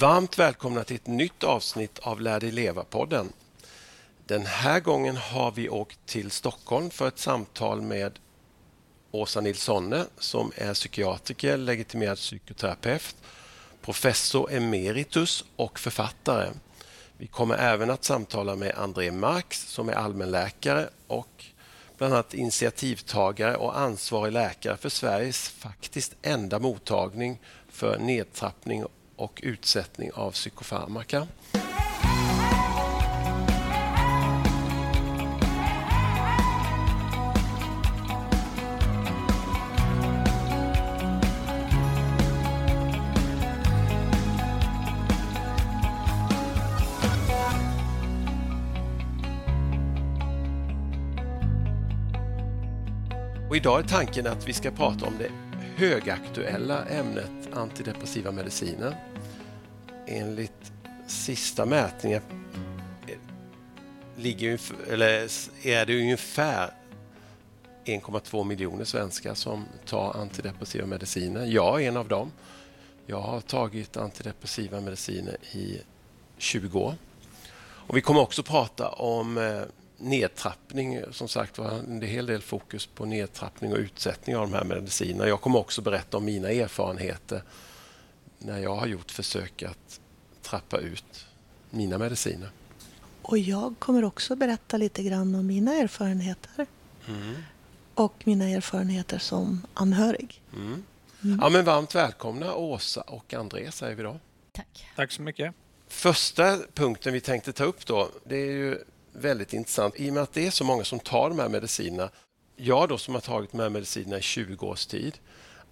Varmt välkomna till ett nytt avsnitt av Lär dig leva-podden. Den här gången har vi åkt till Stockholm för ett samtal med Åsa Nilssonne som är psykiatriker, legitimerad psykoterapeut, professor emeritus och författare. Vi kommer även att samtala med André Marx som är allmänläkare och bland annat initiativtagare och ansvarig läkare för Sveriges faktiskt enda mottagning för nedtrappning och utsättning av psykofarmaka. Och idag är tanken att vi ska prata om det högaktuella ämnet antidepressiva mediciner. Enligt sista mätningen ligger, eller är det ungefär 1,2 miljoner svenskar som tar antidepressiva mediciner. Jag är en av dem. Jag har tagit antidepressiva mediciner i 20 år. Och vi kommer också prata om eh, nedtrappning. Som sagt var en hel del fokus på nedtrappning och utsättning av de här medicinerna. Jag kommer också berätta om mina erfarenheter när jag har gjort försök att trappa ut mina mediciner. Och jag kommer också berätta lite grann om mina erfarenheter. Mm. Och mina erfarenheter som anhörig. Mm. Mm. Ja, men varmt välkomna Åsa och André säger vi då. Tack. Tack så mycket. Första punkten vi tänkte ta upp då, det är ju väldigt intressant i och med att det är så många som tar de här medicinerna. Jag då som har tagit de här medicinerna i 20 års tid.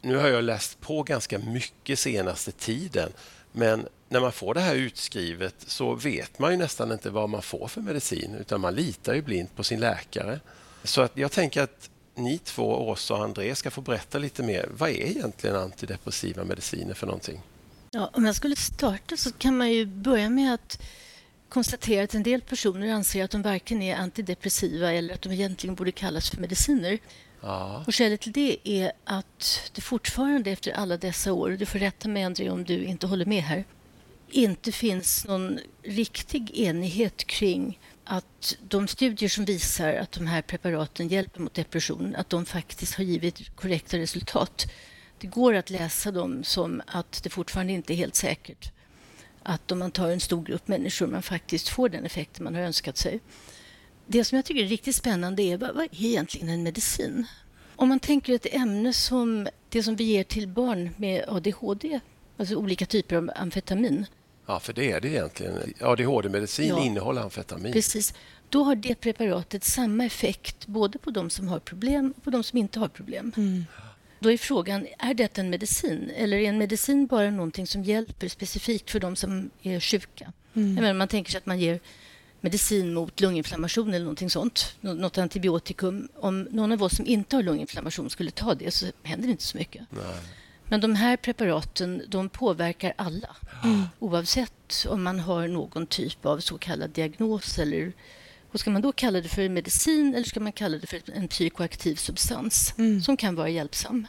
Nu har jag läst på ganska mycket senaste tiden men när man får det här utskrivet så vet man ju nästan inte vad man får för medicin utan man litar ju blint på sin läkare. Så att jag tänker att ni två, Åsa och André, ska få berätta lite mer. Vad är egentligen antidepressiva mediciner för någonting? Ja, om jag skulle starta så kan man ju börja med att konstatera att en del personer anser att de varken är antidepressiva eller att de egentligen borde kallas för mediciner. Ja. Och skälet till det är att det fortfarande efter alla dessa år, du får rätta mig André om du inte håller med här, inte finns någon riktig enighet kring att de studier som visar att de här preparaten hjälper mot depression, att de faktiskt har givit korrekta resultat. Det går att läsa dem som att det fortfarande inte är helt säkert att om man tar en stor grupp människor man faktiskt får den effekten man har önskat sig. Det som jag tycker är riktigt spännande är vad, vad är egentligen en medicin? Om man tänker ett ämne som det som vi ger till barn med ADHD, alltså olika typer av amfetamin. Ja, för det är det egentligen. ADHD-medicin ja, innehåller amfetamin. Precis. Då har det preparatet samma effekt både på de som har problem och på de som inte har problem. Mm. Då är frågan, är detta en medicin? Eller är en medicin bara någonting som hjälper specifikt för de som är sjuka? Mm. Menar, man tänker sig att man ger medicin mot lunginflammation eller någonting sånt, något antibiotikum. Om någon av oss som inte har lunginflammation skulle ta det så händer det inte så mycket. Nej. Men de här preparaten de påverkar alla mm. oavsett om man har någon typ av så kallad diagnos eller och ska man då kalla det för medicin eller ska man kalla det för en psykoaktiv substans mm. som kan vara hjälpsam?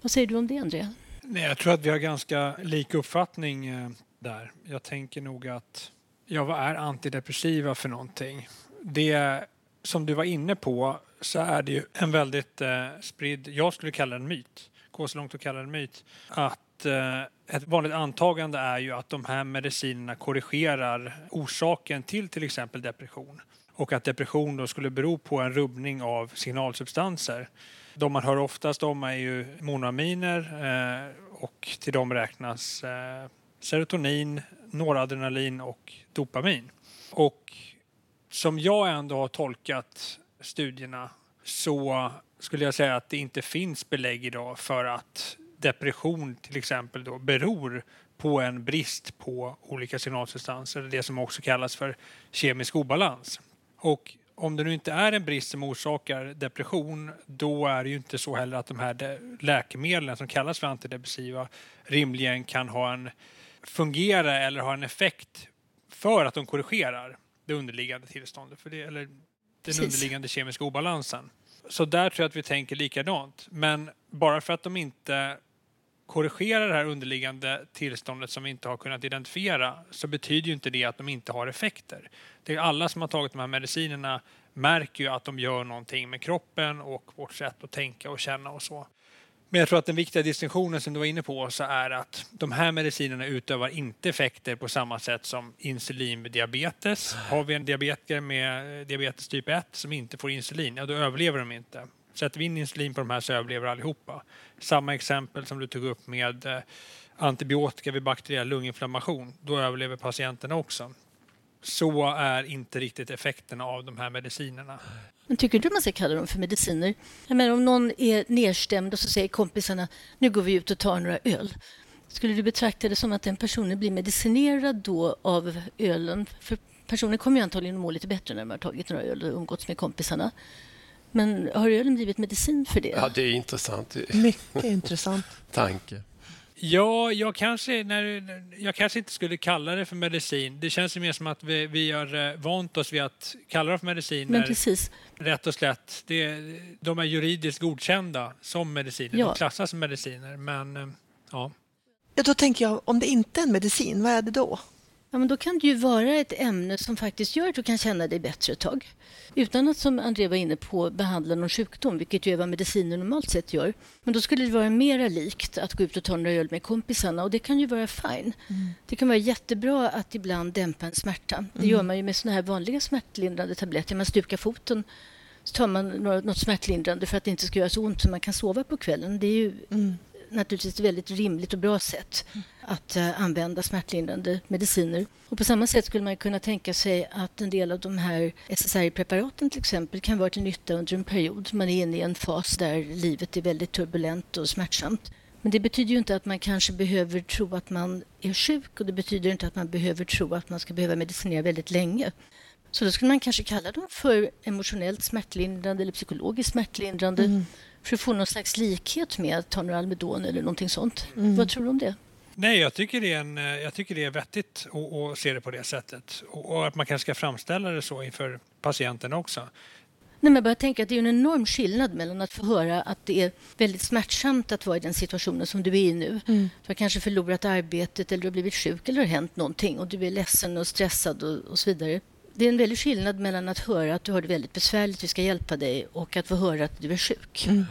Vad säger du om det, André? Nej, jag tror att vi har ganska lik uppfattning eh, där. Jag tänker nog att, ja, vad är antidepressiva för någonting? Det som du var inne på så är det ju en väldigt eh, spridd, jag skulle kalla det en myt, gå så långt att kalla det en myt, att eh, ett vanligt antagande är ju att de här medicinerna korrigerar orsaken till till exempel depression och att depression då skulle bero på en rubbning av signalsubstanser. De man hör oftast om är ju monoaminer eh, och till dem räknas eh, serotonin, noradrenalin och dopamin. Och som jag ändå har tolkat studierna så skulle jag säga att det inte finns belägg idag för att depression till exempel då beror på en brist på olika signalsubstanser, det som också kallas för kemisk obalans. Och om det nu inte är en brist som orsakar depression, då är det ju inte så heller att de här läkemedlen som kallas för antidepressiva rimligen kan ha en fungera eller ha en effekt för att de korrigerar det underliggande tillståndet, för det, eller den Precis. underliggande kemiska obalansen. Så där tror jag att vi tänker likadant. Men bara för att de inte korrigerar det här underliggande tillståndet som vi inte har kunnat identifiera så betyder ju inte det att de inte har effekter. Det är alla som har tagit de här medicinerna märker ju att de gör någonting med kroppen och vårt sätt att tänka och känna och så. Men jag tror att den viktiga distinktionen som du var inne på så är att de här medicinerna utövar inte effekter på samma sätt som insulin vid diabetes. Har vi en diabetiker med diabetes typ 1 som inte får insulin, ja då överlever de inte. Sätter vi in insulin på de här så överlever allihopa. Samma exempel som du tog upp med eh, antibiotika vid bakteriell lunginflammation. Då överlever patienterna också. Så är inte riktigt effekterna av de här medicinerna. Men tycker du man ska kalla dem för mediciner? Jag menar, om någon är nedstämd och så säger kompisarna nu går vi ut och tar några öl. Skulle du betrakta det som att den personen blir medicinerad då av ölen? För personen kommer ju antagligen att må lite bättre när de har tagit några öl och umgåtts med kompisarna. Men har ölen blivit medicin för det? Ja, det är intressant. Mycket intressant. Tanke. Ja, jag kanske, när, jag kanske inte skulle kalla det för medicin. Det känns ju mer som att vi, vi har eh, vant oss vid att kalla det för mediciner. Men precis. Rätt och slätt. Det, de är juridiskt godkända som mediciner. Ja. De klassas som mediciner. Men eh, ja. ja. Då tänker jag, om det inte är en medicin, vad är det då? Ja, men då kan det ju vara ett ämne som faktiskt gör att du kan känna dig bättre ett tag. Utan att, som André var inne på, behandla någon sjukdom, vilket ju är vad mediciner normalt sett gör. Men då skulle det vara mera likt att gå ut och ta några öl med kompisarna och det kan ju vara fine. Mm. Det kan vara jättebra att ibland dämpa en smärta. Det gör man ju med såna här vanliga smärtlindrande tabletter. Man stukar foten så tar man något smärtlindrande för att det inte ska göra så ont så man kan sova på kvällen. Det är ju mm naturligtvis ett väldigt rimligt och bra sätt att eh, använda smärtlindrande mediciner. Och på samma sätt skulle man kunna tänka sig att en del av de här SSRI-preparaten till exempel kan vara till nytta under en period. Man är inne i en fas där livet är väldigt turbulent och smärtsamt. Men det betyder ju inte att man kanske behöver tro att man är sjuk och det betyder inte att man behöver tro att man ska behöva medicinera väldigt länge. Så då skulle man kanske kalla dem för emotionellt smärtlindrande eller psykologiskt smärtlindrande. Mm för att få någon slags likhet med att ta några Almedon eller någonting sånt. Mm. Vad tror du om det? Nej, jag tycker det är, en, eh, jag tycker det är vettigt att, att se det på det sättet. Och, och att man kanske ska framställa det så inför patienten också. Nej, men jag bara tänker att det är en enorm skillnad mellan att få höra att det är väldigt smärtsamt att vara i den situationen som du är i nu. Mm. Du har kanske förlorat arbetet eller du har blivit sjuk eller har hänt någonting och du är ledsen och stressad och, och så vidare det är en väldig skillnad mellan att höra att du har det väldigt besvärligt, vi ska hjälpa dig, och att få höra att du är sjuk. Mm.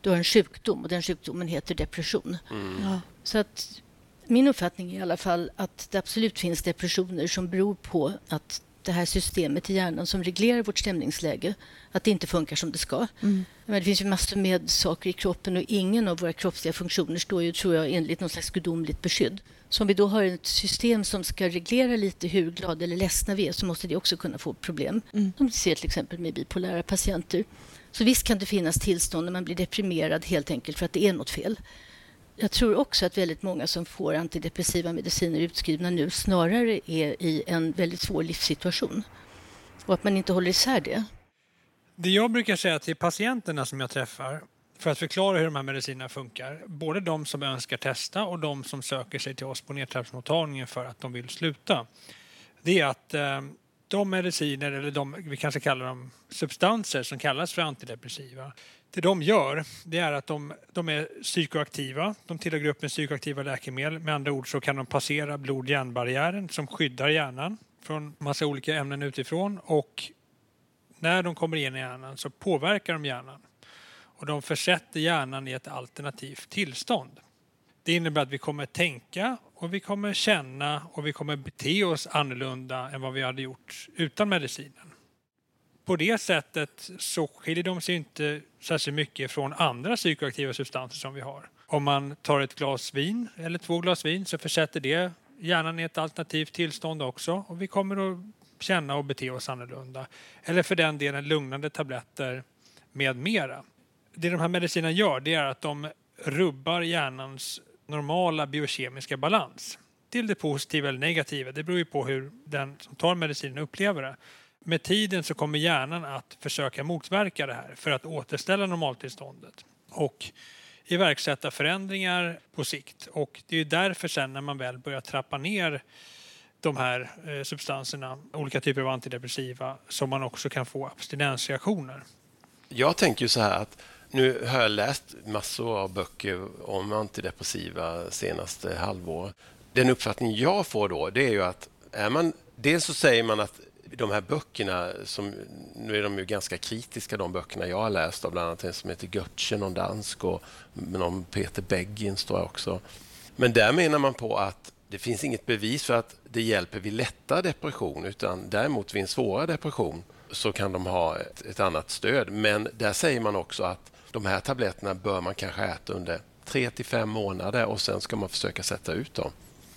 Du har en sjukdom och den sjukdomen heter depression. Mm. Ja. Så att min uppfattning är i alla fall att det absolut finns depressioner som beror på att det här systemet i hjärnan som reglerar vårt stämningsläge, att det inte funkar som det ska. Mm. Men det finns ju massor med saker i kroppen och ingen av våra kroppsliga funktioner står ju, tror jag, enligt något slags gudomligt beskydd. Så om vi då har ett system som ska reglera lite hur glada eller ledsna vi är så måste det också kunna få problem. Mm. Som vi ser till exempel med bipolära patienter. Så visst kan det finnas tillstånd när man blir deprimerad helt enkelt för att det är något fel. Jag tror också att väldigt många som får antidepressiva mediciner utskrivna nu snarare är i en väldigt svår livssituation och att man inte håller isär det. Det jag brukar säga till patienterna som jag träffar för att förklara hur de här medicinerna funkar, både de som önskar testa och de som söker sig till oss på nedtrappningsmottagningen för att de vill sluta, det är att eh, de mediciner, eller de, vi kanske kallar dem substanser som kallas för antidepressiva, det de gör det är att de, de är psykoaktiva. De tillhör gruppen psykoaktiva läkemedel. Med andra ord så kan de passera blod-hjärnbarriären som skyddar hjärnan från massa olika ämnen utifrån och när de kommer in i hjärnan så påverkar de hjärnan och de försätter hjärnan i ett alternativt tillstånd. Det innebär att vi kommer tänka och vi kommer känna och vi kommer bete oss annorlunda än vad vi hade gjort utan medicinen. På det sättet så skiljer de sig inte särskilt mycket från andra psykoaktiva substanser som vi har. Om man tar ett glas vin eller två glas vin så försätter det hjärnan i ett alternativt tillstånd också och vi kommer att känna och bete oss annorlunda. Eller för den delen lugnande tabletter med mera det de här medicinerna gör det är att de rubbar hjärnans normala biokemiska balans till det positiva eller negativa. Det beror ju på hur den som tar medicinen upplever det. Med tiden så kommer hjärnan att försöka motverka det här för att återställa normaltillståndet och iverksätta förändringar på sikt. Och det är därför sen när man väl börjar trappa ner de här eh, substanserna, olika typer av antidepressiva, som man också kan få abstinensreaktioner. Jag tänker ju så här att Nu har jag läst massor av böcker om antidepressiva senaste halvåret. Den uppfattning jag får då, det är ju att är man, dels så säger man att de här böckerna, som, nu är de ju ganska kritiska de böckerna jag har läst av, bland annat en som heter Götze, någon dansk och någon Peter Beggin står också. Men där menar man på att det finns inget bevis för att det hjälper vid lättare depression utan däremot vid en svårare depression så kan de ha ett, ett, annat stöd. Men där säger man också att de här tabletterna bör man kanske äta under tre till fem månader och sen ska man försöka sätta ut dem.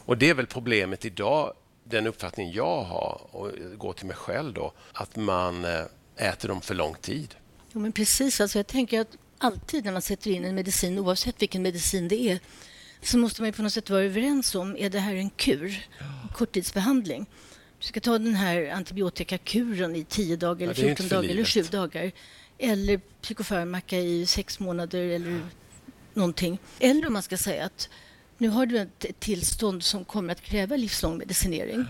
Och Det är väl problemet idag, den uppfattning jag har och går till mig själv då, att man eh, äter dem för lång tid. Jo, men precis. Alltså jag tänker att alltid när man sätter in en medicin, oavsett vilken medicin det är, så måste man på något sätt vara överens om, är det här en kur, en korttidsbehandling? Du ska ta den här antibiotikakuren i 10 dagar, eller 14 ja, dagar eller 7 dagar. Eller psykofarmaka i sex månader eller någonting. Eller om man ska säga att nu har du ett tillstånd som kommer att kräva livslång medicinering.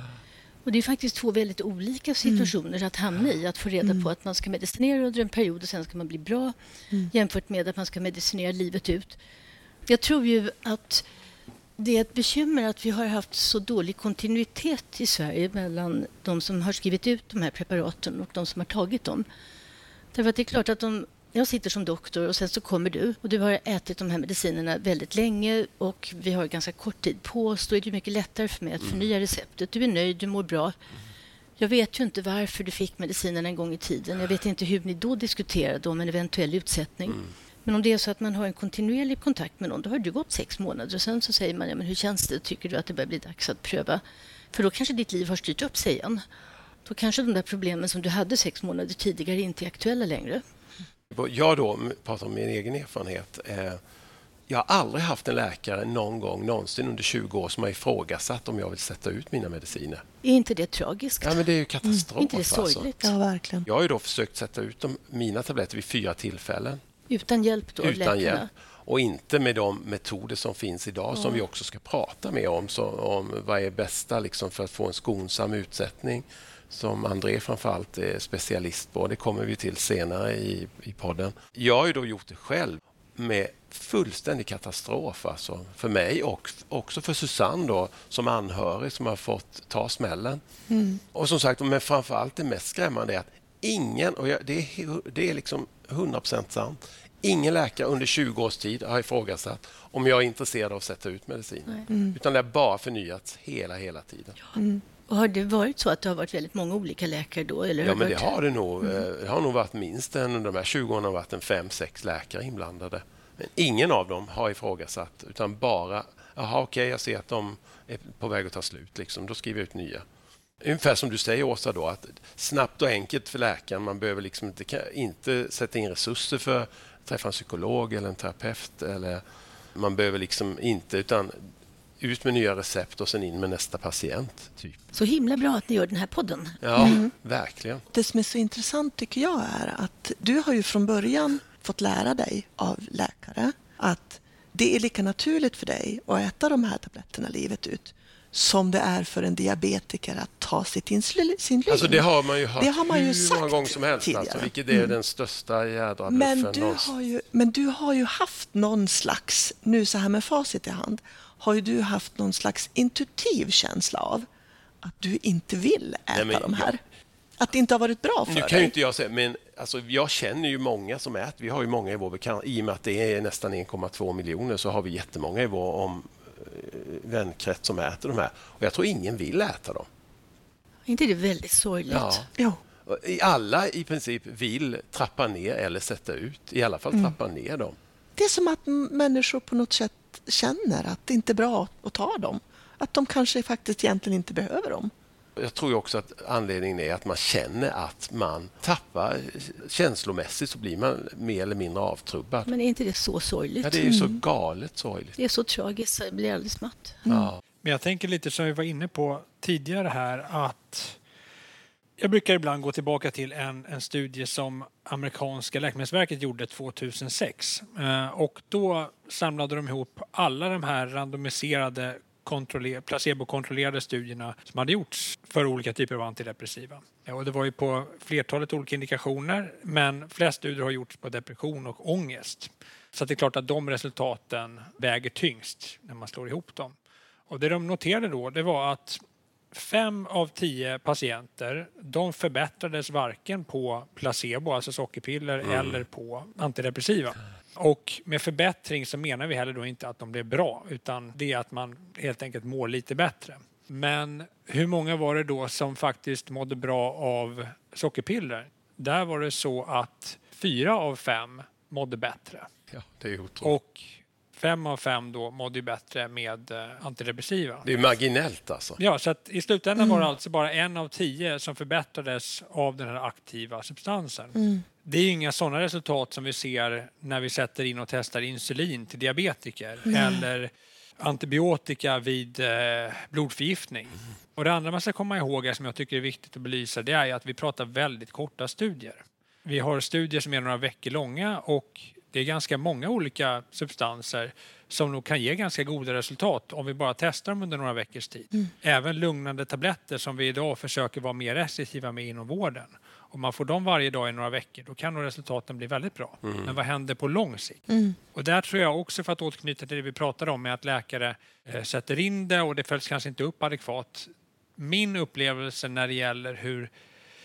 Och det är faktiskt två väldigt olika situationer mm. att hamna i. Att få reda mm. på att man ska medicinera under en period och sen ska man bli bra mm. jämfört med att man ska medicinera livet ut. Jag tror ju att det är ett bekymmer att vi har haft så dålig kontinuitet i Sverige mellan de som har skrivit ut de här preparaten och de som har tagit dem. Därför att det är klart att om jag sitter som doktor och sen så kommer du och du har ätit de här medicinerna väldigt länge och vi har ganska kort tid på oss. Då är det mycket lättare för mig att mm. förnya receptet. Du är nöjd, du mår bra. Jag vet ju inte varför du fick medicinerna en gång i tiden. Jag vet inte hur ni då diskuterade om en eventuell utsättning. Mm. Men om det är så att man har en kontinuerlig kontakt med någon, då har det gått sex månader och sen så säger man, ja, men hur känns det? Tycker du att det börjar bli dags att pröva? För då kanske ditt liv har styrt upp sig igen. Då kanske de där problemen som du hade sex månader tidigare inte är aktuella längre. Jag då pratar om min egen erfarenhet. Eh, jag har aldrig haft en läkare någon gång någonsin under 20 år som har ifrågasatt om jag vill sätta ut mina mediciner. Är inte det tragiskt? Ja, men det är ju katastrof. Mm. inte det sorgligt? Alltså. Ja, verkligen. Jag har ju då försökt sätta ut de, mina tabletter vid fyra tillfällen. Utan hjälp då Utan hjälp. Och inte med de metoder som finns idag ja. som vi också ska prata mer om. Så, om vad är bästa liksom för att få en skonsam utsättning som André framförallt är specialist på. Det kommer vi till senare i, i podden. Jag har ju då gjort det själv med fullständig katastrof alltså, för mig och också för Susanne då, som anhörig som har fått ta smällen. Mm. Och som sagt, men framförallt det mest skrämmande är att ingen, och jag, det, är, det är liksom 100 sant, ingen läkare under 20 års tid har ifrågasatt om jag är intresserad av att sätta ut medicin. Mm. Utan det har bara förnyats hela, hela tiden. Mm. Har det varit så att det har varit väldigt många olika läkare då? Eller ja, men det har det nog. Mm. Eh, det har nog varit minst en, under de här 20 åren har varit en fem, sex läkare inblandade. Men ingen av dem har ifrågasatt, utan bara Jaha, okej, okay, jag ser att de är på väg att ta slut. Liksom. Då skriver jag ut nya. Ungefär som du säger, Åsa, då, att snabbt och enkelt för läkaren. Man behöver liksom inte, inte sätta in resurser för att träffa en psykolog eller en terapeut. Eller man behöver liksom inte, utan ut med nya recept och sen in med nästa patient. Typ. Så himla bra att ni gör den här podden. Ja, mm. verkligen. Det som är så intressant tycker jag är att du har ju från början fått lära dig av läkare att det är lika naturligt för dig att äta de här tabletterna livet ut som det är för en diabetiker att ta sitt insulin. Alltså det har man ju hört det har man ju hur sagt många gånger som helst, alltså, vilket är mm. den största jädra men du, har ju, men du har ju haft någon slags, nu så här med facit i hand, har ju du haft någon slags intuitiv känsla av att du inte vill äta Nej, de här. Jag, att det inte har varit bra för dig. Nu kan ju inte jag säga, men alltså, jag känner ju många som äter. Vi har ju många i vår bekant. I och med att det är nästan 1,2 miljoner så har vi jättemånga i vår om, eh, vänkrets som äter de här. Och jag tror ingen vill äta dem. Är inte det väldigt sorgligt? Ja. Jo. Alla i princip vill trappa ner eller sätta ut. I alla fall mm. trappa mm. ner dem. Det är som att människor på något sätt känner att det inte är bra att ta dem. Att de kanske faktiskt egentligen inte behöver dem. Jag tror också att anledningen är att man känner att man tappar känslomässigt så blir man mer eller mindre avtrubbad. Men är inte det så sorgligt? Ja, det är ju så mm. galet sorgligt. Det är så tragiskt så jag blir alldeles matt. Mm. Ja. Men jag tänker lite som vi var inne på tidigare här att jag brukar ibland gå tillbaka till en, en studie som amerikanska läkemedelsverket gjorde 2006. Eh, och då samlade de ihop alla de här randomiserade placebokontrollerade studierna som hade gjorts för olika typer av antidepressiva. Eh, och det var ju på flertalet olika indikationer men flest studier har gjorts på depression och ångest. Så det är klart att de resultaten väger tyngst när man slår ihop dem. Och det de noterade då det var att fem av tio patienter de förbättrades varken på placebo, alltså sockerpiller, mm. eller på antidepressiva. Och med förbättring så menar vi heller då inte att de blev bra utan det är att man helt enkelt mår lite bättre. Men hur många var det då som faktiskt mådde bra av sockerpiller? Där var det så att fyra av fem mådde bättre. Ja, det är otroligt. Och fem av fem då mådde ju bättre med eh, antidepressiva. Det är marginellt alltså. Ja, så att i slutändan mm. var det alltså bara en av tio som förbättrades av den här aktiva substansen. Mm. Det är inga sådana resultat som vi ser när vi sätter in och testar insulin till diabetiker mm. eller antibiotika vid eh, blodförgiftning. Mm. Och det andra man ska komma ihåg, som jag tycker är viktigt att belysa, det är att vi pratar väldigt korta studier. Vi har studier som är några veckor långa och det är ganska många olika substanser som nog kan ge ganska goda resultat om vi bara testar dem under några veckors tid. Mm. Även lugnande tabletter som vi idag försöker vara mer restriktiva med inom vården. Om man får dem varje dag i några veckor då kan nog resultaten bli väldigt bra. Mm. Men vad händer på lång sikt? Mm. Och där tror jag också, för att återknyta till det vi pratade om med att läkare eh, sätter in det och det följs kanske inte upp adekvat. Min upplevelse när det gäller hur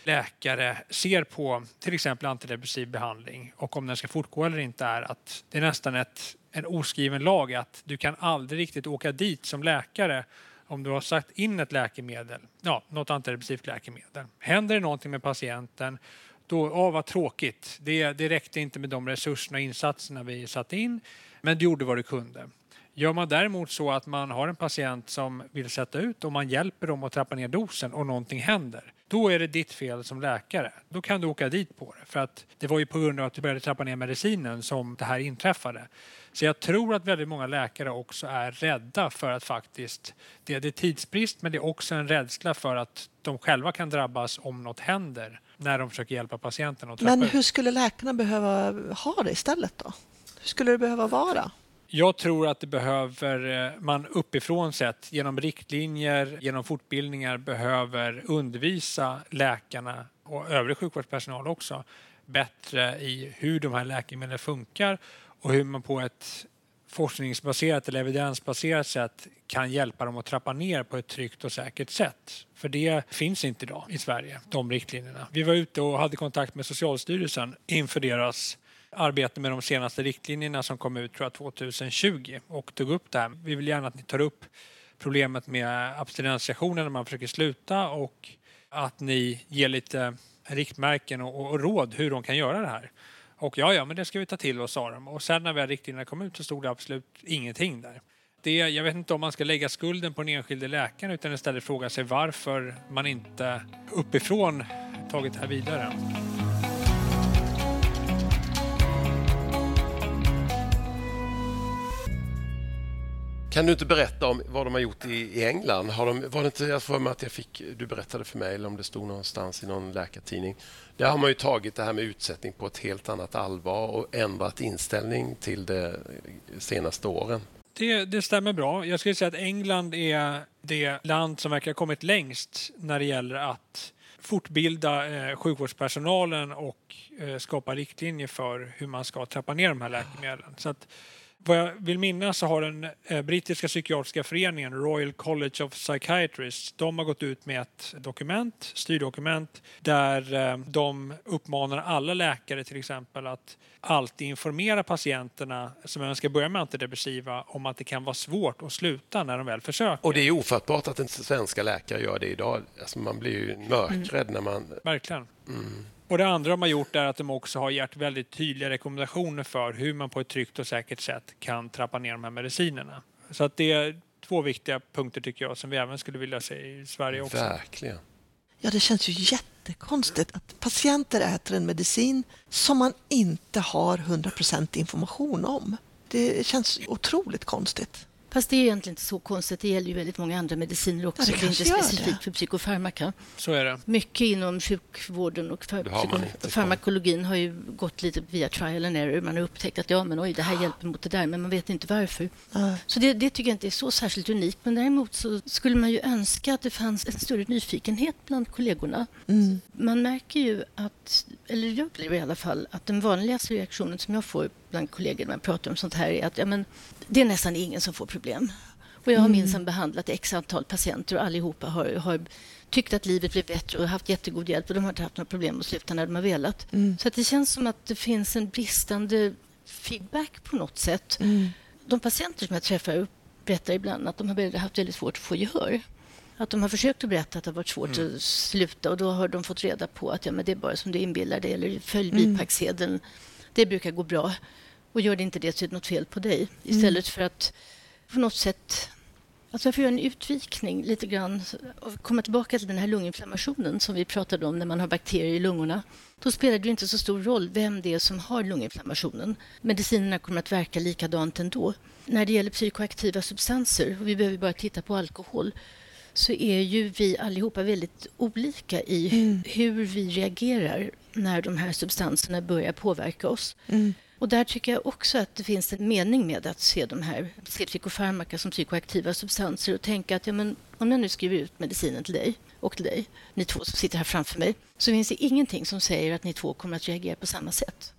läkare ser på till exempel antidepressiv behandling och om den ska fortgå eller inte är att det är nästan ett, en oskriven lag att du kan aldrig riktigt åka dit som läkare om du har satt in ett läkemedel, ja, något antidepressivt läkemedel. Händer det någonting med patienten, då, ja vad tråkigt. Det, det räckte inte med de resurserna och insatserna vi satte in, men du gjorde vad du kunde. Gör man däremot så att man har en patient som vill sätta ut och man hjälper dem att trappa ner dosen och någonting händer, då är det ditt fel som läkare. Då kan du åka dit på det. För att det var ju på grund av att du började trappa ner medicinen som det här inträffade. Så jag tror att väldigt många läkare också är rädda för att faktiskt, det är tidsbrist men det är också en rädsla för att de själva kan drabbas om något händer när de försöker hjälpa patienten. Att men hur skulle läkarna behöva ha det istället då? Hur skulle det behöva vara? Jag tror att det behöver eh, man uppifrån sett genom riktlinjer, genom fortbildningar behöver undervisa läkarna och övrig sjukvårdspersonal också bättre i hur de här läkemedlen funkar och hur man på ett forskningsbaserat eller evidensbaserat sätt kan hjälpa dem att trappa ner på ett tryggt och säkert sätt. För det finns inte idag i Sverige, de riktlinjerna. Vi var ute och hade kontakt med Socialstyrelsen inför deras arbete med de senaste riktlinjerna som kom ut tror jag, 2020 och tog upp det här. Vi vill gärna att ni tar upp problemet med abstinensreaktioner när man försöker sluta och att ni ger lite riktmärken och, och, råd hur de kan göra det här. Och ja, ja, men det ska vi ta till oss, sa de. Och sen när väl riktlinjerna kom ut så stod det absolut ingenting där. Det, jag vet inte om man ska lägga skulden på den enskilde läkaren utan istället fråga sig varför man inte uppifrån tagit det här vidare. Kan du inte berätta om vad de har gjort i, England? Har de, var det inte, jag för mig att jag fick, du berättade för mig, eller om det stod någonstans i någon läkartidning. Där har man ju tagit det här med utsättning på ett helt annat allvar och ändrat inställning till det senaste åren. Det, det, stämmer bra. Jag skulle säga att England är det land som verkar ha kommit längst när det gäller att fortbilda eh, sjukvårdspersonalen och eh, skapa riktlinjer för hur man ska trappa ner de här läkemedlen. Så att vad jag vill minnas så har den eh, brittiska psykiatriska föreningen Royal College of Psychiatrists de har gått ut med ett dokument, styrdokument där eh, de uppmanar alla läkare till exempel att alltid informera patienterna som önskar börja med antidepressiva om att det kan vara svårt att sluta när de väl försöker. Och det är ofattbart att en svenska läkare gör det idag. Alltså man blir ju mörkrädd mm. när man... Verkligen. Mm. Och det andra de har gjort är att de också har gett väldigt tydliga rekommendationer för hur man på ett tryggt och säkert sätt kan trappa ner de här medicinerna. Så att det är två viktiga punkter tycker jag som vi även skulle vilja se i Sverige också. Verkligen. Ja, det känns ju jättekonstigt att patienter äter en medicin som man inte har 100% information om. Det känns otroligt konstigt. Fast det är egentligen inte så konstigt. Det gäller ju väldigt många andra mediciner också. Ja, det, det är inte specifikt det. för psykofarmaka. Så är det. Mycket inom sjukvården och farmakologin har ju gått lite via trial and error. Man har upptäckt att ja, men oj, det här hjälper mot det där, men man vet inte varför. Ja. Så det, det, tycker jag inte är så särskilt unikt. Men däremot så skulle man ju önska att det fanns en större nyfikenhet bland kollegorna. Mm. Man märker ju att, eller jag upplever i alla fall, att den vanligaste reaktionen som jag får bland kollegor när man pratar om sånt här är att ja, men, det är nästan ingen som får problem. Och jag har mm. minsann behandlat x antal patienter och allihopa har, har tyckt att livet blir bättre och haft jättegod hjälp och de har inte haft några problem att sluta när de har velat. Mm. Så att det känns som att det finns en bristande feedback på något sätt. Mm. De patienter som jag träffar berättar ibland att de har haft väldigt svårt att få gehör. Att de har försökt att berätta att det har varit svårt mm. att sluta och då har de fått reda på att ja, men det är bara som du inbillar dig eller följ bipacksedeln. Mm. Det brukar gå bra. Och gör det inte det så är det något fel på dig. Mm. Istället för att på något sätt Alltså jag får göra en utvikning lite grann och komma tillbaka till den här lunginflammationen som vi pratade om när man har bakterier i lungorna. Då spelar det inte så stor roll vem det är som har lunginflammationen. Medicinerna kommer att verka likadant ändå. När det gäller psykoaktiva substanser, och vi behöver bara titta på alkohol, så är ju vi allihopa väldigt olika i mm. hur vi reagerar när de här substanserna börjar påverka oss. Mm. Och där tycker jag också att det finns en mening med att se de här se psykofarmaka som psykoaktiva substanser och tänka att ja, men, om jag nu skriver ut medicinen till dig och till dig, ni två som sitter här framför mig, så finns det ingenting som säger att ni två kommer att reagera på samma sätt.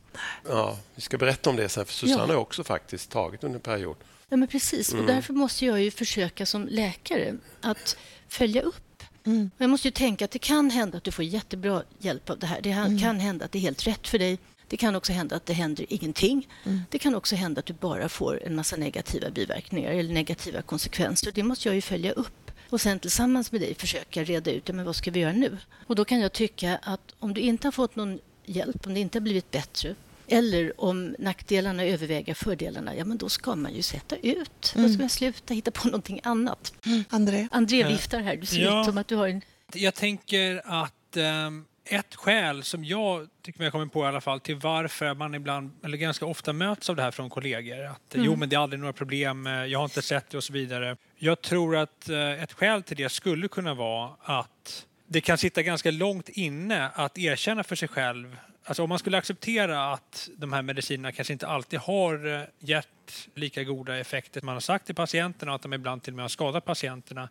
Ja, vi ska berätta om det sen, för Susanne ja. har också faktiskt tagit under en period. Ja, men precis. Mm. Och därför måste jag ju försöka som läkare att följa upp. Mm. Jag måste ju tänka att det kan hända att du får jättebra hjälp av det här. Det mm. kan hända att det är helt rätt för dig. Det kan också hända att det händer ingenting. Mm. Det kan också hända att du bara får en massa negativa biverkningar eller negativa konsekvenser. Det måste jag ju följa upp och sen tillsammans med dig försöka reda ut men vad ska vi göra nu. Och då kan jag tycka att om du inte har fått någon hjälp, om det inte har blivit bättre eller om nackdelarna överväger fördelarna, ja men då ska man ju sätta ut. Mm. Då ska man sluta hitta på någonting annat. Mm. André? André viftar här. Du ser ja. ut som att du har en... Jag tänker att um ett skäl som jag tycker mig komma på i alla fall till varför man ibland, eller ganska ofta möts av det här från kollegor. Att mm. jo, men det är aldrig några problem, jag har inte sett det och så vidare. Jag tror att eh, ett skäl till det skulle kunna vara att det kan sitta ganska långt inne att erkänna för sig själv Alltså om man skulle acceptera att de här medicinerna kanske inte alltid har eh, gett lika goda effekter som man har sagt till patienterna och att de ibland till och med har skadat patienterna.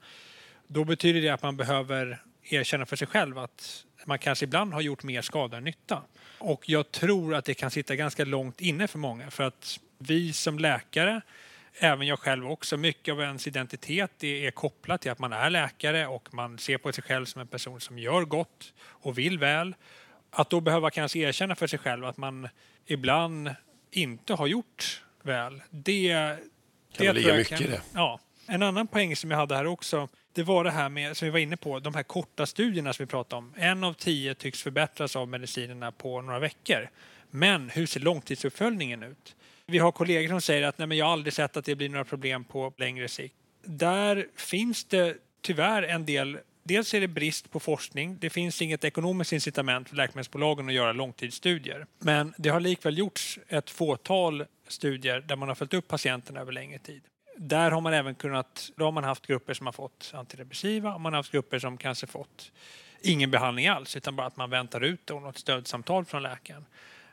Då betyder det att man behöver erkänna för sig själv att man kanske ibland har gjort mer skada än nytta. Och jag tror att det kan sitta ganska långt inne för många för att vi som läkare även jag själv också, mycket av ens identitet är kopplat till att man är läkare och man ser på sig själv som en person som gör gott och vill väl. Att då behöva kanske erkänna för sig själv att man ibland inte har gjort väl, det... Kan det ligga mycket i det. Ja. En annan poäng som jag hade här också, det var det här med, som vi var inne på, de här korta studierna som vi pratade om. En av tio tycks förbättras av medicinerna på några veckor. Men hur ser långtidsuppföljningen ut? Vi har kollegor som säger att Nej, men jag har aldrig sett att det blir några problem på längre sikt. Där finns det tyvärr en del Dels är det brist på forskning. Det finns inget ekonomiskt incitament för läkemedelsbolagen att göra långtidsstudier. Men det har likväl gjorts ett fåtal studier där man har följt upp patienterna över längre tid där har man även kunnat, då har man haft grupper som har fått antidepressiva och man har haft grupper som kanske fått ingen behandling alls utan bara att man väntar ut och något stödsamtal från läkaren.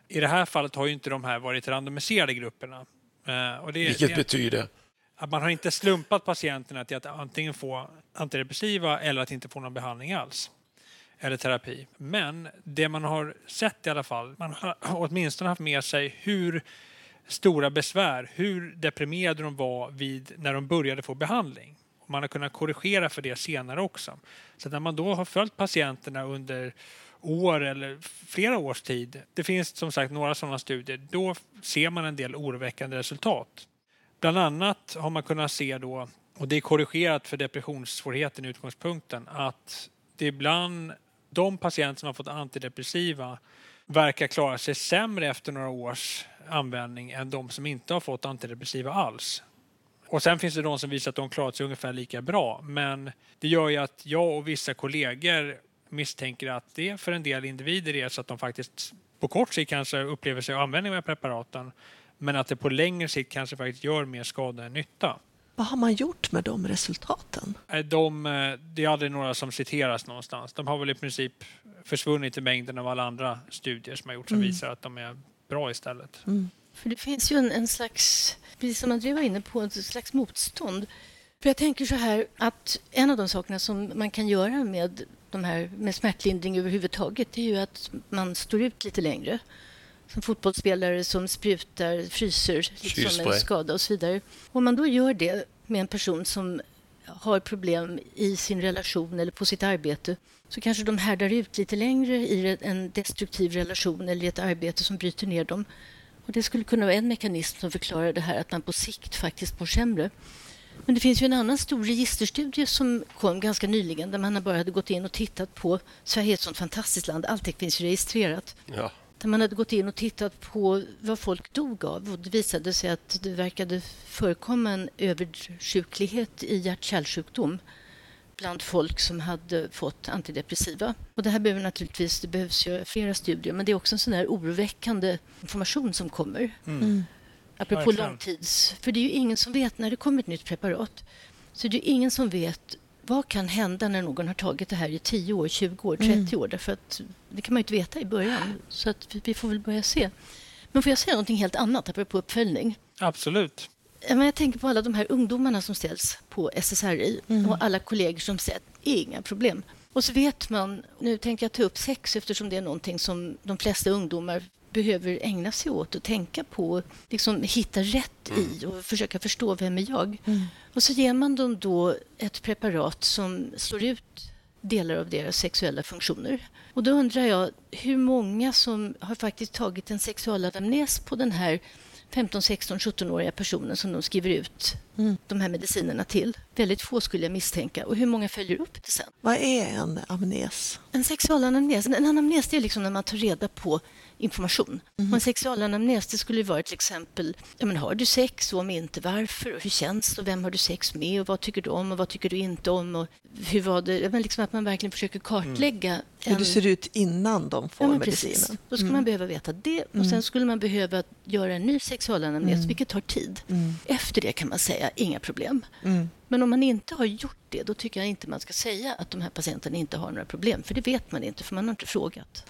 I det här fallet har ju inte de här varit randomiserade grupperna. Eh, och det, Vilket det, betyder? Att man har inte slumpat patienterna till att antingen få antidepressiva eller att inte få någon behandling alls. Eller terapi. Men det man har sett i alla fall, man har åtminstone haft med sig hur stora besvär, hur deprimerade de var vid, när de började få behandling. Man har kunnat korrigera för det senare också. Så när man då har följt patienterna under år eller flera års tid, det finns som sagt några sådana studier, då ser man en del oroväckande resultat. Bland annat har man kunnat se då, och det är korrigerat för depressionssvårigheten i utgångspunkten, att det ibland de patienter som har fått antidepressiva verkar klara sig sämre efter några års användning än de som inte har fått antidepressiva alls. Och sen finns det de som visar att de klarat sig ungefär lika bra. Men det gör ju att jag och vissa kollegor misstänker att det för en del individer är så att de faktiskt på kort sikt kanske upplever sig användning av preparaten men att det på längre sikt kanske faktiskt gör mer skada än nytta. Vad har man gjort med de resultaten? De, det är aldrig några som citeras någonstans. De har väl i princip försvunnit i mängden av alla andra studier som har gjorts som mm. visar att de är bra istället. Mm. För det finns ju en, en slags, precis som André var inne på, ett slags motstånd. För jag tänker så här att en av de sakerna som man kan göra med, de här, med smärtlindring överhuvudtaget är ju att man står ut lite längre. Som fotbollsspelare som sprutar, fryser liksom en skada och så vidare. Om man då gör det med en person som har problem i sin relation eller på sitt arbete så kanske de härdar ut lite längre i en destruktiv relation eller i ett arbete som bryter ner dem. Och det skulle kunna vara en mekanism som förklarar det här att man på sikt faktiskt mår sämre. Men det finns ju en annan stor registerstudie som kom ganska nyligen där man bara hade gått in och tittat på... Sverige är ett sånt fantastiskt land, allting finns registrerat. Ja. Där man hade gått in och tittat på vad folk dog av och det visade sig att det verkade förekomma en översjuklighet i hjärt-kärlsjukdom bland folk som hade fått antidepressiva. Och det här behöver naturligtvis, det behövs ju flera studier, men det är också en sån här oroväckande information som kommer. Mm. mm. Apropå långtids... För det är ju ingen som vet när det kommer ett nytt preparat. Så det är ingen som vet vad kan hända när någon har tagit det här i 10 år, 20 år, 30 mm. år? Därför att det kan man ju inte veta i början. Så att vi får väl börja se. Men får jag säga någonting helt annat apropå uppföljning? Absolut. Jag tänker på alla de här ungdomarna som ställs på SSRI mm. och alla kollegor som säger att inga problem. Och så vet man, nu tänker jag ta upp sex eftersom det är någonting som de flesta ungdomar behöver ägna sig åt och tänka på, liksom hitta rätt i och försöka förstå vem är jag. Mm. Och så ger man dem då ett preparat som slår ut delar av deras sexuella funktioner. Och då undrar jag hur många som har faktiskt tagit en sexualanamnes på den här 15, 16, 17-åriga personen som de skriver ut mm. de här medicinerna till. Väldigt få skulle jag misstänka. Och hur många följer upp det sen? Vad är en amnes? En sexualanamnes? En anamnes är liksom när man tar reda på information. Mm. Och en sexualanamnes det skulle vara till exempel, ja, men har du sex och om inte varför och hur känns det och vem har du sex med och vad tycker du om och vad tycker du inte om och hur var det, men liksom att man verkligen försöker kartlägga. Mm. En... Hur det ser ut innan de får ja, medicinen. Då skulle mm. man behöva veta det och sen mm. skulle man behöva göra en ny sexualanamnes, mm. vilket tar tid. Mm. Efter det kan man säga inga problem. Men om man inte har gjort det, då tycker jag inte man ska säga att de här patienterna inte har några problem, för det vet man inte, för man har inte frågat.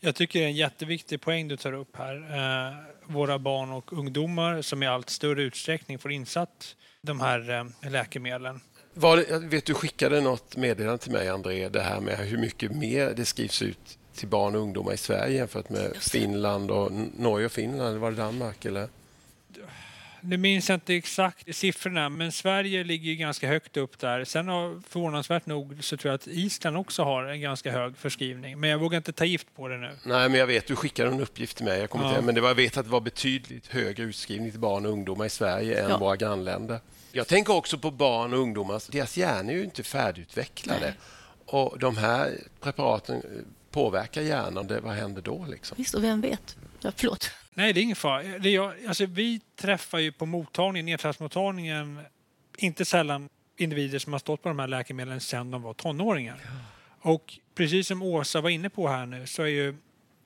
Jag tycker det är en jätteviktig poäng du tar upp här. Eh, våra barn och ungdomar som i allt större utsträckning får insatt de här eh, läkemedlen. Var, jag vet du skickade något meddelande till mig, André, det här med hur mycket mer det skrivs ut till barn och ungdomar i Sverige jämfört med Finland och Norge och Finland. Var det Danmark? Eller? Nu minns jag inte exakt siffrorna, men Sverige ligger ganska högt upp där. Sen har förvånansvärt nog så tror jag att Island också har en ganska hög förskrivning. Men jag vågar inte ta gift på det nu. Nej, men jag vet, du skickade en uppgift till mig. Jag kommer ja. till, men det var, jag vet att det var betydligt högre utskrivning till barn och ungdomar i Sverige än ja. våra grannländer. Jag tänker också på barn och ungdomar. Deras hjärnor är ju inte färdigutvecklade. Nej. Och de här preparaten påverkar hjärnan. vad händer då? Liksom? Visst, och vem vet? Ja, förlåt. Nej, det är ingen fara. Det jag, alltså, vi träffar ju på mottagningen, nedtrappsmottagningen inte sällan individer som har stått på de här läkemedlen sedan de var tonåringar. Och precis som Åsa var inne på här nu så är ju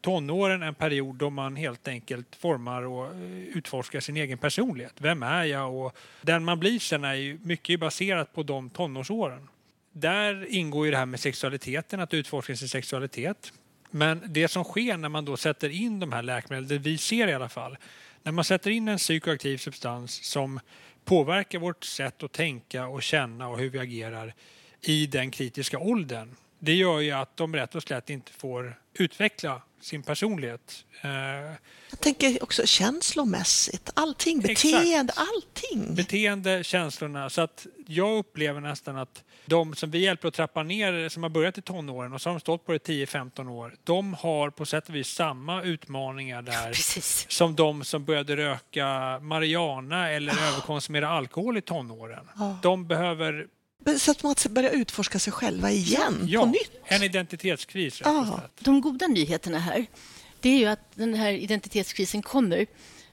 tonåren en period då man helt enkelt formar och eh, utforskar sin egen personlighet. Vem är jag? Och den man blir sen är ju mycket baserat på de tonårsåren. Där ingår ju det här med sexualiteten, att utforska sin sexualitet. Men det som sker när man då sätter in de här läkemedlen, det vi ser i alla fall, när man sätter in en psykoaktiv substans som påverkar vårt sätt att tänka och känna och hur vi agerar i den kritiska åldern. Det gör ju att de rätt och slätt inte får utveckla sin personlighet. Eh, Jag tänker också känslomässigt, allting, beteende, Exakt. allting. Beteende, känslorna. Så att jag upplever nästan att de som vi hjälper att trappa ner, som har börjat i tonåren och som har stått på det 10-15 år, de har på sätt och vis samma utmaningar där ja, som de som började röka marijuana eller oh. överkonsumera alkohol i tonåren. Oh. De behöver så att man börjar utforska sig själva igen, ja, på nytt. en identitetskris. Ja. De goda nyheterna här, det är ju att den här identitetskrisen kommer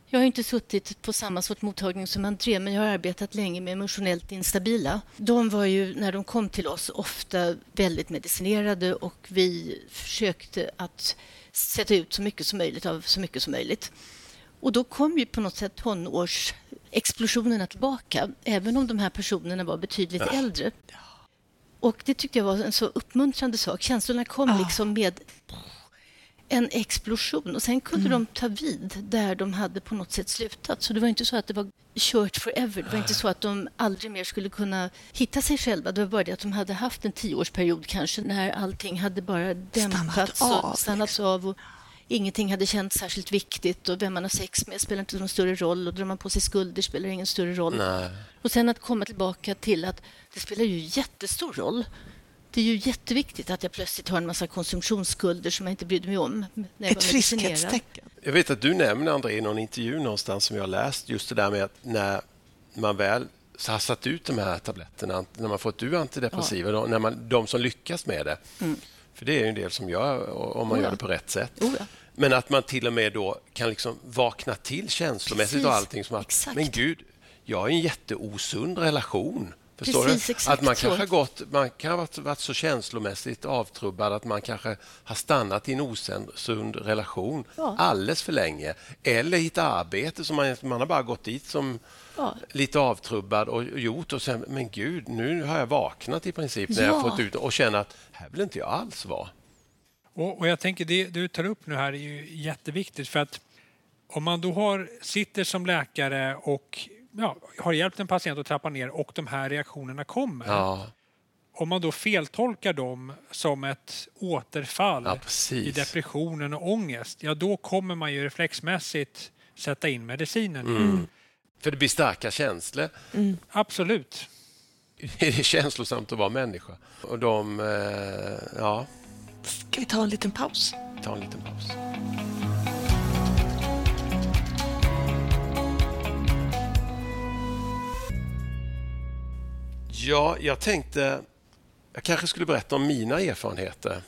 jag har inte suttit på samma sorts mottagning som André, men jag har arbetat länge med emotionellt instabila. De var ju, när de kom till oss, ofta väldigt medicinerade och vi försökte att sätta ut så mycket som möjligt av så mycket som möjligt. Och då kom ju på något sätt tonårsexplosionerna tillbaka, även om de här personerna var betydligt ja. äldre. Och det tyckte jag var en så uppmuntrande sak. Känslorna kom ja. liksom med en explosion och sen kunde mm. de ta vid där de hade på något sätt slutat. Så det var inte så att det var kört forever. Det var inte så att de aldrig mer skulle kunna hitta sig själva. Det var bara det att de hade haft en tioårsperiod kanske när allting hade bara dämpats stannat av, och stannats liksom. av. Och ingenting hade känts särskilt viktigt och vem man har sex med spelar inte någon större roll och drar man på sig skulder spelar ingen större roll. Nej. Och sen att komma tillbaka till att det spelar ju jättestor roll det är ju jätteviktigt att jag plötsligt har en massa konsumtionsskulder som jag inte brydde mig om. När Ett friskhetstecken. Jag vet att du nämner, André, i någon intervju någonstans som jag har läst, just det där med att när man väl har satt ut de här tabletterna, när man fått ut antidepressiva, ja. när man, de som lyckas med det, mm. för det är en del som gör om man oh ja. gör det på rätt sätt. Oh ja. Men att man till och med då kan liksom vakna till känslomässigt Precis. och allting som att, Exakt. men gud, jag har en jätteosund relation Förstår Precis, du? Exakt att man kanske gått, man kan ha varit så känslomässigt avtrubbad att man kanske har stannat i en osund relation ja. alldeles för länge. Eller i ett arbete som man, man har bara gått dit som ja. lite avtrubbad och gjort och sen, men gud, nu har jag vaknat i princip när ja. jag fått ut och känner att här vill inte jag alls vara. Och, och jag tänker det du tar upp nu här är ju jätteviktigt för att om man då har, sitter som läkare och ja, har hjälpt en patient att trappa ner och de här reaktionerna kommer. Ja. Om man då feltolkar dem som ett återfall ja, i depressionen och ångest, ja då kommer man ju reflexmässigt sätta in medicinen. Mm. För det blir starka känslor. Mm. Absolut. Det är känslosamt att vara människa. Och de, eh, ja. Ska vi ta en liten paus? Ta en liten paus. Ja, jag tänkte... Jag kanske skulle berätta om mina erfarenheter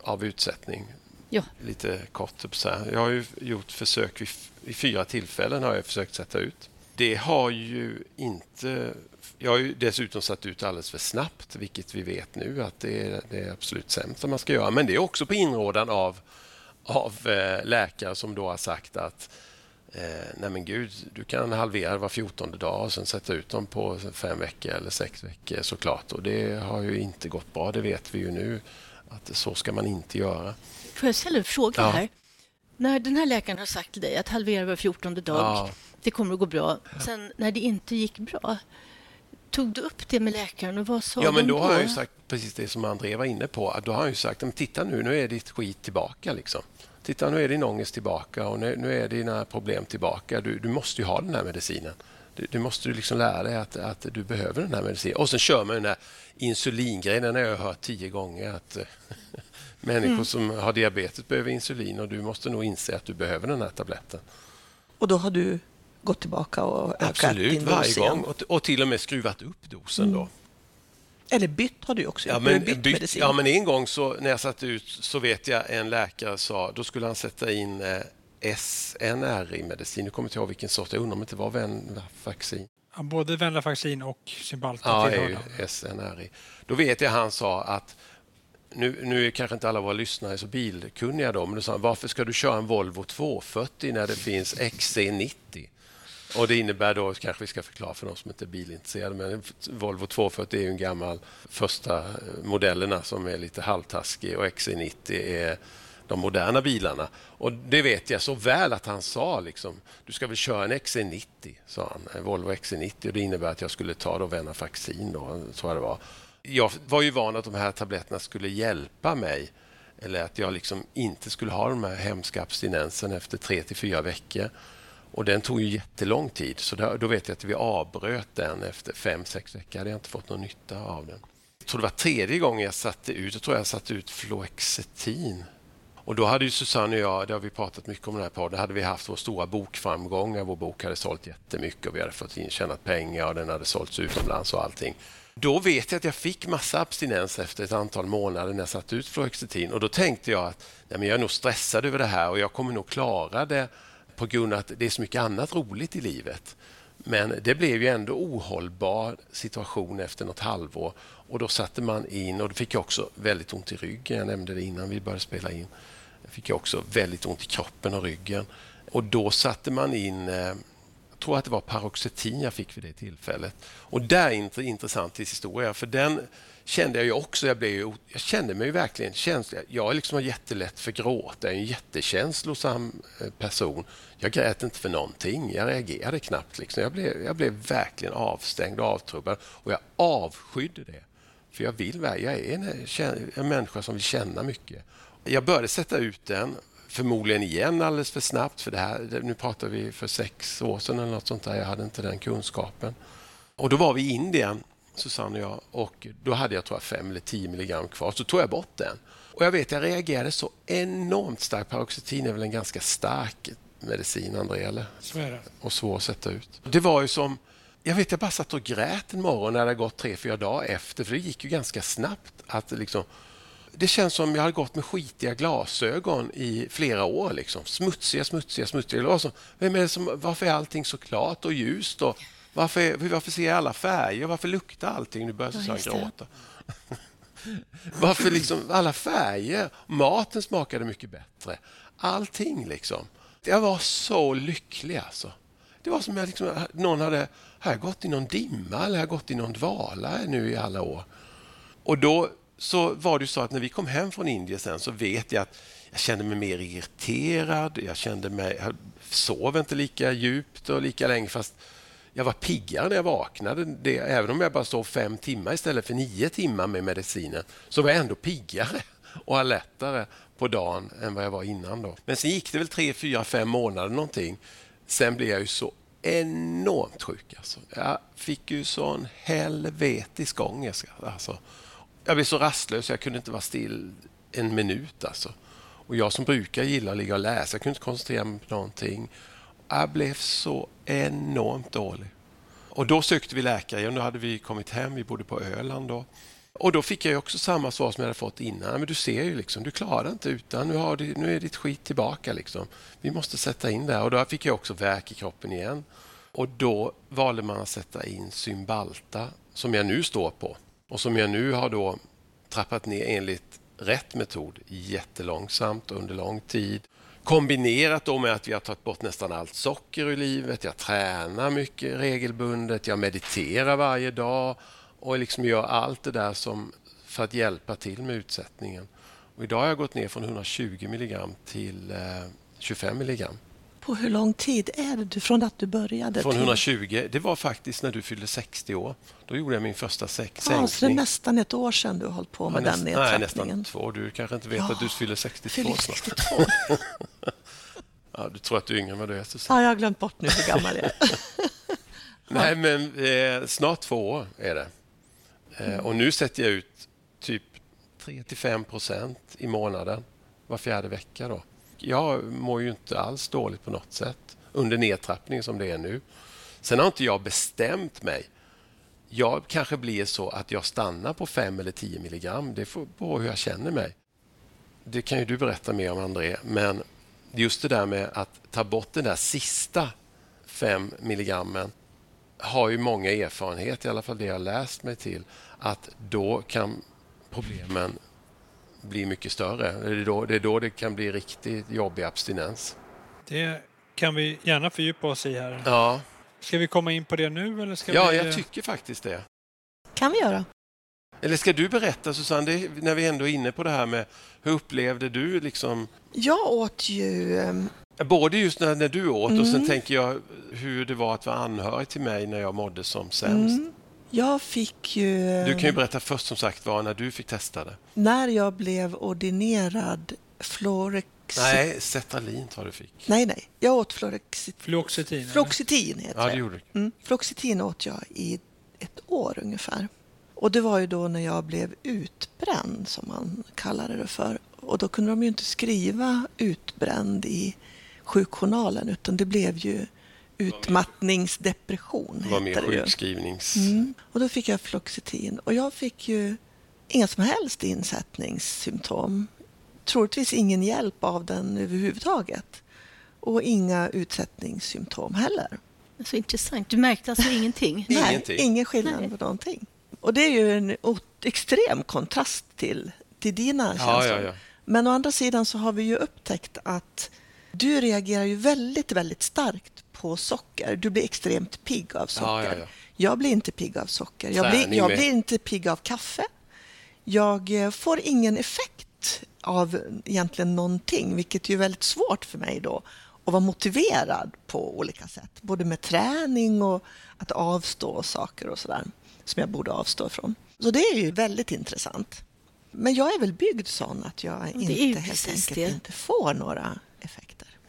av utsättning. Ja. Lite kort. Så här. Jag har ju gjort försök vid, vid fyra tillfällen har jag försökt sätta ut. Det har ju inte... Jag har ju dessutom satt ut alldeles för snabbt, vilket vi vet nu att det är det är absolut sämsta man ska göra. Men det är också på inrådan av, av eh, läkare som då har sagt att nej men gud, du kan halvera var fjortonde dag och sen sätta ut dem på fem veckor eller sex veckor såklart. Och det har ju inte gått bra, det vet vi ju nu. Att så ska man inte göra. Får jag ställa en fråga ja. här? När den här läkaren har sagt till dig att halvera var fjortonde dag, ja. det kommer att gå bra. Sen när det inte gick bra, tog du upp det med läkaren och vad sa Ja, men då, då har jag ju sagt precis det som André var inne på. Då har han ju sagt, titta nu, nu är ditt skit tillbaka liksom titta nu är din ångest tillbaka och nu, nu är dina problem tillbaka. Du, du måste ju ha den här medicinen. Du, du måste liksom lära dig att, att du behöver den här medicinen. Och sen kör man den här insulingrejen, den har jag hört tio gånger. att Människor mm. som har diabetes behöver insulin och du måste nog inse att du behöver den här tabletten. Och då har du gått tillbaka och ökat Absolut, din dos varje gång. Och, och, till och med skruvat upp dosen. Mm. då. Eller bytt har du också ja, men, bytt, bytt medicin. Ja, men en gång så, när jag satte ut så vet jag en läkare sa då skulle han sätta in eh, SNRI-medicin. Nu kommer jag inte ihåg vilken sort. Jag undrar om det inte var Venlafaxin. Ja, både Venlafaxin och Cymbalta ja, är SNRI. Då vet jag han sa att nu, nu är kanske inte alla våra lyssnare så bilkunniga då, men då sa han, varför ska du köra en Volvo 240 när det finns XC90? Och Det innebär då, kanske vi ska förklara för de som inte är bilintresserade, men Volvo 240 är en gammal första eh, modellerna som är lite halvtaskig och XC90 är de moderna bilarna. Och Det vet jag så väl att han sa liksom, du ska väl köra en XC90, sa han, en Volvo XC90 och det innebär att jag skulle ta då Venlafaxin då, så det var. Jag var ju van att de här tabletterna skulle hjälpa mig eller att jag liksom inte skulle ha de här hemska abstinensen efter tre till fyra veckor. Och den tog ju jättelång tid, så då, då vet jag att vi avbröt den efter fem, sex veckor. hade jag inte fått någon nytta av den. Jag tror det var tredje gången jag satte ut, jag tror jag satte ut Floexetin. Och då hade ju Susanne och jag, det har vi pratat mycket om den här podden, hade vi haft vår stora bokframgång. Vår bok hade sålt jättemycket och vi hade fått intjänat pengar och den hade sålts utomlands och allting. Då vet jag att jag fick massa abstinens efter ett antal månader när jag satte ut Fluoxetin och då tänkte jag att nej, men jag är nog stressad över det här och jag kommer nog klara det på grund av att det är så mycket annat roligt i livet. Men det blev ju ändå ohållbar situation efter något halvår och då satte man in och då fick jag också väldigt ont i ryggen. Jag nämnde det innan vi började spela in. Jag fick också väldigt ont i kroppen och ryggen Och då satte man in, eh, jag tror att det var paroxetin jag fick vid det tillfället. Och där är en intressant historia, för den kände jag ju också. Jag, blev ju, jag kände mig verkligen känslig. Jag liksom har jättelätt för gråt. Jag är en jättekänslosam eh, person. Jag grät inte för någonting. Jag reagerade knappt. Liksom. Jag, blev, jag blev verkligen avstängd och avtrubbad och jag avskydde det. För jag vill, jag är en, eh, en människa som vill känna mycket. Jag började sätta ut den, förmodligen igen alldeles för snabbt. För det här, nu pratar vi för sex år sedan eller något sånt där. Jag hade inte den kunskapen. Och då var vi i Indien Susanne och jag. Och då hade jag tror jag 5 eller 10 milligram kvar. Så tog jag bort den. Och jag vet, jag reagerade så enormt starkt. Paroxetin är väl en ganska stark medicin, André? Eller? Så är det. Och svår att sätta ut. Det var ju som... Jag vet, jag bara satt och grät en morgon när det hade gått tre, fyra dagar efter. För det gick ju ganska snabbt. att liksom... Det känns som jag hade gått med skitiga glasögon i flera år. Liksom. Smutsiga, smutsiga, smutsiga. Vem är som, varför är allting så klart och ljust? Och varför, varför ser jag alla färger? Varför luktar allting? Nu börjar Susanne ja, gråta. varför liksom alla färger? Maten smakade mycket bättre. Allting liksom. Jag var så lycklig alltså. Det var som att liksom, någon hade här gått i någon dimma eller här gått i någon dvala nu i alla år. Och då så var det så att när vi kom hem från Indien sen så vet jag att jag kände mig mer irriterad. Jag kände mig, jag sov inte lika djupt och lika länge fast jag var piggare när jag vaknade. Det, även om jag bara sov fem timmar istället för nio timmar med medicinen så var jag ändå piggare och alertare på dagen än vad jag var innan. Då. Men sen gick det väl tre, fyra, fem månader någonting. Sen blev jag ju så enormt sjuk. Alltså. Jag fick ju sån helvetisk ångest. Alltså. Jag blev så rastlös jag kunde inte vara still en minut. Alltså. Och jag som brukar gilla att ligga och läsa, jag kunde inte koncentrera mig på någonting. Jag blev så enormt dålig. Och Då sökte vi läkare. Nu hade vi kommit hem, vi bodde på Öland. Då. Och Då fick jag också samma svar som jag hade fått innan. Men du ser ju, liksom, du klarar inte utan. Nu, har du, nu är ditt skit tillbaka. Liksom. Vi måste sätta in det. Och Då fick jag också värk i kroppen igen. Och Då valde man att sätta in Cymbalta, som jag nu står på och som jag nu har då trappat ner enligt rätt metod jättelångsamt under lång tid Kombinerat då med att vi har tagit bort nästan allt socker ur livet. Jag tränar mycket regelbundet. Jag mediterar varje dag och liksom gör allt det där som för att hjälpa till med utsättningen. Och idag har jag gått ner från 120 milligram till eh, 25 milligram. På hur lång tid är det från att du började? Från 120. Det var faktiskt när du fyllde 60 år. Då gjorde jag min första sänkning. Ja, så det är nästan ett år sedan du har hållit på med ja, näst, den nedtrappningen. Nej, nästan två. Du kanske inte vet ja, att du fyller 62 fyller 62. snart. ja, du tror att du är yngre än vad du är, Ja, jag har glömt bort nu hur gammal jag är. nej, men eh, snart två år är det. Eh, och nu sätter jag ut typ 3 5 procent i månaden var fjärde vecka. Då jag mår ju inte alls dåligt på något sätt under nedtrappning som det är nu. Sen har inte jag bestämt mig. Jag kanske blir så att jag stannar på 5 eller 10 milligram. Det får på hur jag känner mig. Det kan ju du berätta mer om, André. Men just det där med att ta bort den där sista 5 milligrammen har ju många erfarenheter, i alla fall det jag läst mig till, att då kan problemen blir mycket större. Det är, då, det är då det kan bli riktigt jobbig abstinens. Det kan vi gärna fördjupa oss i här. Ja. Ska vi komma in på det nu? Eller ska ja, vi... jag tycker faktiskt det. kan vi göra. Eller ska du berätta, Susanne, det, när vi ändå är inne på det här med hur upplevde du liksom... Jag åt ju... Ehm, Både just när, när du åt mm. och sen mm. tänker jag hur det var att vara anhörig till mig när jag mådde som sämst. Mm. Jag fick ju... Du kan ju berätta först som sagt var när du fick testa det. När jag blev ordinerad Florex... Nej, Cetalin tror du fick. Nej, nej. Jag åt Florex... Floxetin? Floxetin heter ja, det. Gjorde. Mm. Floxetin åt jag i ett år ungefär. Och det var ju då när jag blev utbränd, som man kallade det för. Och då kunde de ju inte skriva utbränd i sjukjournalen, utan det blev ju utmattningsdepression. Det var mer sjukskrivnings... Mm. Och då fick jag Floxetin och jag fick ju inga som helst insättningssymptom. Troligtvis ingen hjälp av den överhuvudtaget. Och inga utsättningssymptom heller. Så intressant. Du märkte alltså ingenting? Nej, ingenting. ingen skillnad Nej. på någonting. Och det är ju en extrem kontrast till, till dina ja, känslor. Ja, ja. Men å andra sidan så har vi ju upptäckt att Du reagerar ju väldigt, väldigt starkt på socker. Du blir extremt pigg av socker. Ja, ja, ja. Jag blir inte pigg av socker. Jag blir, jag blir inte pigg av kaffe. Jag eh, får ingen effekt av egentligen någonting, vilket är väldigt svårt för mig då att vara motiverad på olika sätt, både med träning och att avstå saker och sådär som jag borde avstå från. Så det är ju väldigt intressant. Men jag är väl byggd sån att jag inte helt enkelt det. inte får några.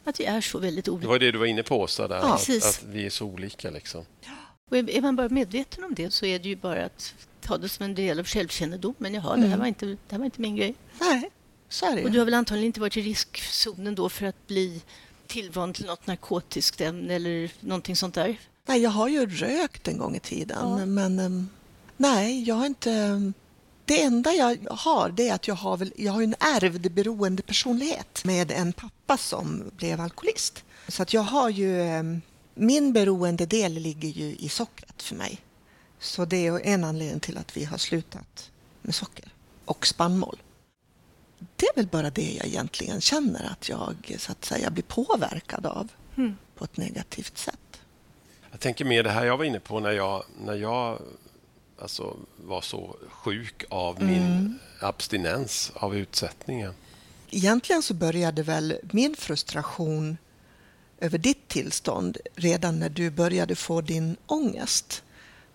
Att vi är så väldigt olika. Det var det du var inne på, Åsa, där, ja. att, att, vi är så olika. Liksom. Ja. Och är man bara medveten om det så är det ju bara att ta det som en del av självkännedom. Men jaha, mm. det, här mm. var inte, det här var inte min grej. Nej, så är det Och du har väl antagligen inte varit i riskzonen då för att bli tillvand till något narkotiskt ämne eller någonting sånt där? Nej, jag har ju rökt en gång i tiden, ja. men um, nej, jag har inte... Det enda jag har det är att jag har, väl, jag har en ärvd beroende personlighet med en pappa som blev alkoholist. Så att jag har ju... Um, min beroende del ligger ju i sockret för mig. Så det är en anledning till att vi har slutat med socker och spannmål. Det är väl bara det jag egentligen känner att jag så att säga blir påverkad av mm. på ett negativt sätt. Jag tänker mer det här jag var inne på när jag, när jag alltså, var så sjuk av min mm. abstinens av utsättningen. Egentligen så började väl min frustration över ditt tillstånd redan när du började få din ångest.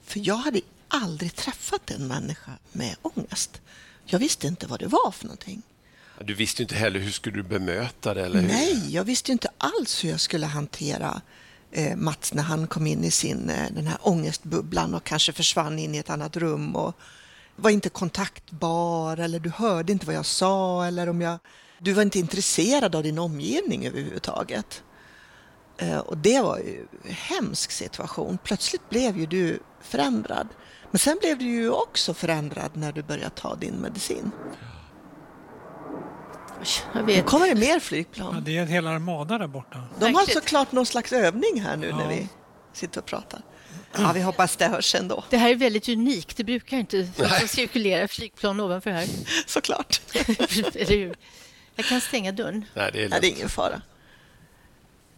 För jag hade aldrig träffat en människa med ångest. Jag visste inte vad det var för någonting. Du visste inte heller hur skulle du bemöta det? Eller hur? Nej, jag visste inte alls hur jag skulle hantera Eh, Mats när han kom in i sin, eh, den här ångestbubblan och kanske försvann in i ett annat rum och var inte kontaktbar eller du hörde inte vad jag sa eller om jag... Du var inte intresserad av din omgivning överhuvudtaget. Eh, och det var ju en hemsk situation. Plötsligt blev ju du förändrad. Men sen blev du ju också förändrad när du började ta din medicin. Jag vet. Nu kommer det mer flygplan. Ja, det är en hel armada där borta. De har såklart någon slags övning här nu ja. när vi sitter och pratar. Ja, vi hoppas det hörs ändå. Det här är väldigt unikt. Det brukar inte cirkulera flygplan ovanför här. Såklart. Jag kan stänga dörren. Nej, det är, Nej, det är ingen fara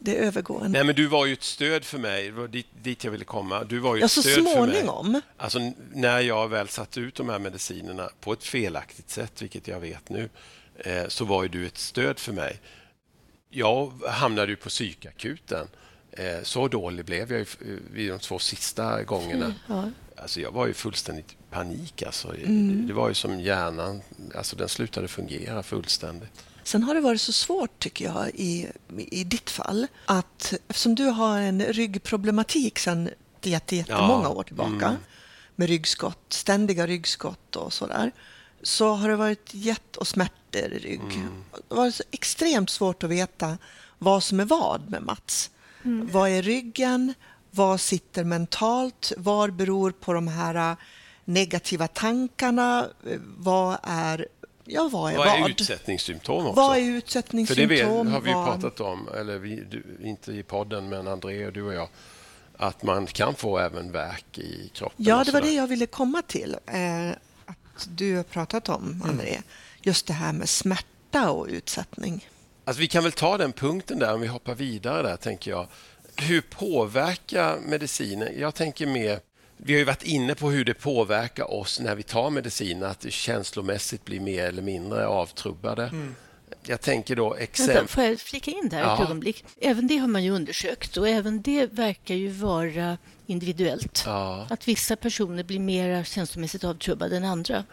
det är övergående. Nej, men du var ju ett stöd för mig. Det var dit, dit jag ville komma. Du var ju ja, ett så stöd småningom. för mig. Alltså, när jag väl satte ut de här medicinerna på ett felaktigt sätt, vilket jag vet nu, så var ju du ett stöd för mig. Jag hamnade ju på psykakuten. Eh, så dålig blev jag ju vid de två sista gångerna. Ja. Alltså, jag var ju fullständigt panik. Alltså. Mm. Det var ju som hjärnan, alltså, den slutade fungera fullständigt. Sen har det varit så svårt, tycker jag, i, i ditt fall att eftersom du har en ryggproblematik sedan jättemånga år tillbaka mm. med ryggskott, ständiga ryggskott och sådär så har det varit jätt och smärtor i rygg. Mm. Det har varit extremt svårt att veta vad som är vad med Mats. Mm. Vad är ryggen? Vad sitter mentalt? Var beror på de här negativa tankarna? Vad är Ja, vad är vad? Är vad? utsättningssymptom också? Vad är utsättningssymptom? För det har vi ju pratat om, eller vi, du, inte i podden, men André och du och jag, att man kan få även värk i kroppen. Ja, det var det jag ville komma till. Eh, du har pratat om. André. Mm. Just det här med smärta och utsättning. Alltså, vi kan väl ta den punkten där, om vi hoppar vidare där, tänker jag. Hur påverkar medicinen? Jag tänker mer vi har ju varit inne på hur det påverkar oss när vi tar medicin, att det känslomässigt blir mer eller mindre avtrubbade. Mm. Jag tänker då exempel... Får jag flika in där ja. ett ögonblick? Även det har man ju undersökt och även det verkar ju vara individuellt. Ja. Att vissa personer blir mer känslomässigt avtrubbade än andra.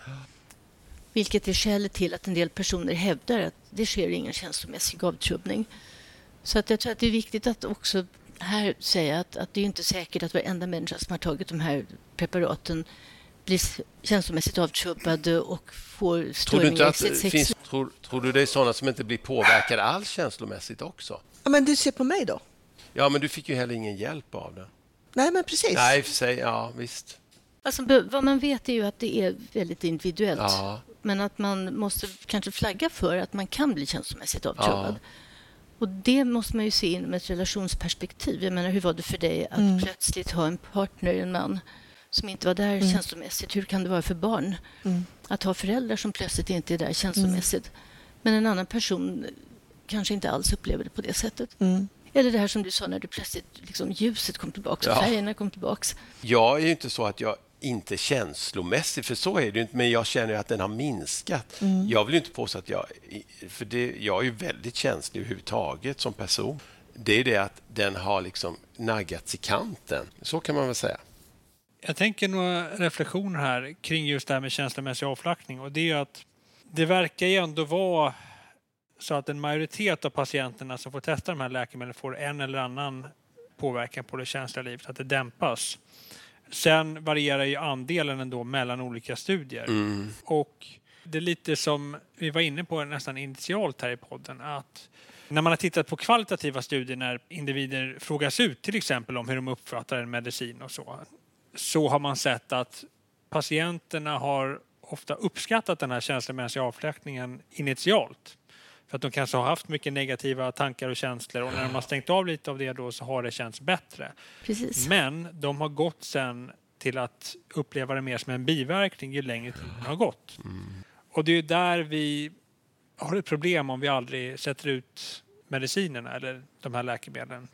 Vilket är skälet till att en del personer hävdar att det sker ingen känslomässig avtrubbning. Så att jag tror att det är viktigt att också här säga att, att det är inte säkert att varenda människa som har tagit de här preparaten blir känslomässigt avtrubbade och får störningar i sitt sex. Finns, tror, tror du det är sådana som inte blir påverkade alls känslomässigt också? Ja, men du ser på mig då. Ja, men du fick ju heller ingen hjälp av det. Nej, men precis. Nej, för sig, ja, visst. Alltså, vad man vet är ju att det är väldigt individuellt. Ja. Men att man måste kanske flagga för att man kan bli känslomässigt avtrubbad. Ja. Och Det måste man ju se inom ett relationsperspektiv. Jag menar, hur var det för dig att mm. plötsligt ha en partner, en man som inte var där mm. känslomässigt? Hur kan det vara för barn mm. att ha föräldrar som plötsligt inte är där känslomässigt? Mm. Men en annan person kanske inte alls upplever det på det sättet. Mm. Eller det här som du sa när du plötsligt liksom, ljuset kom tillbaka ja. färgerna kom tillbaka. Jag är ju inte så att jag inte känslomässig, för så är det inte, men jag känner att den har minskat. Mm. Jag vill inte påstå att jag... För det, jag är ju väldigt känslig överhuvudtaget som person. Det är det att den har liksom naggats i kanten. Så kan man väl säga. Jag tänker några reflektioner här kring just det här med känslomässig avflackning. Och det är att det verkar ju ändå vara så att en majoritet av patienterna som får testa de här läkemedlen får en eller annan påverkan på det känsliga livet, att det dämpas. Sen varierar ju andelen ändå mellan olika studier. Mm. Och det är lite som vi var inne på nästan initialt här i podden, att när man har tittat på kvalitativa studier när individer frågas ut till exempel om hur de uppfattar en medicin och så, så har man sett att patienterna har ofta uppskattat den här känslomässiga avfläckningen initialt. För att de kanske har haft mycket negativa tankar och känslor och när de har stängt av lite av det då så har det känts bättre. Precis. Men de har gått sen till att uppleva det mer som en biverkning ju längre tiden har gått. Mm. Och det är där vi har ett problem om vi aldrig sätter ut medicinerna eller de här läkemedlen.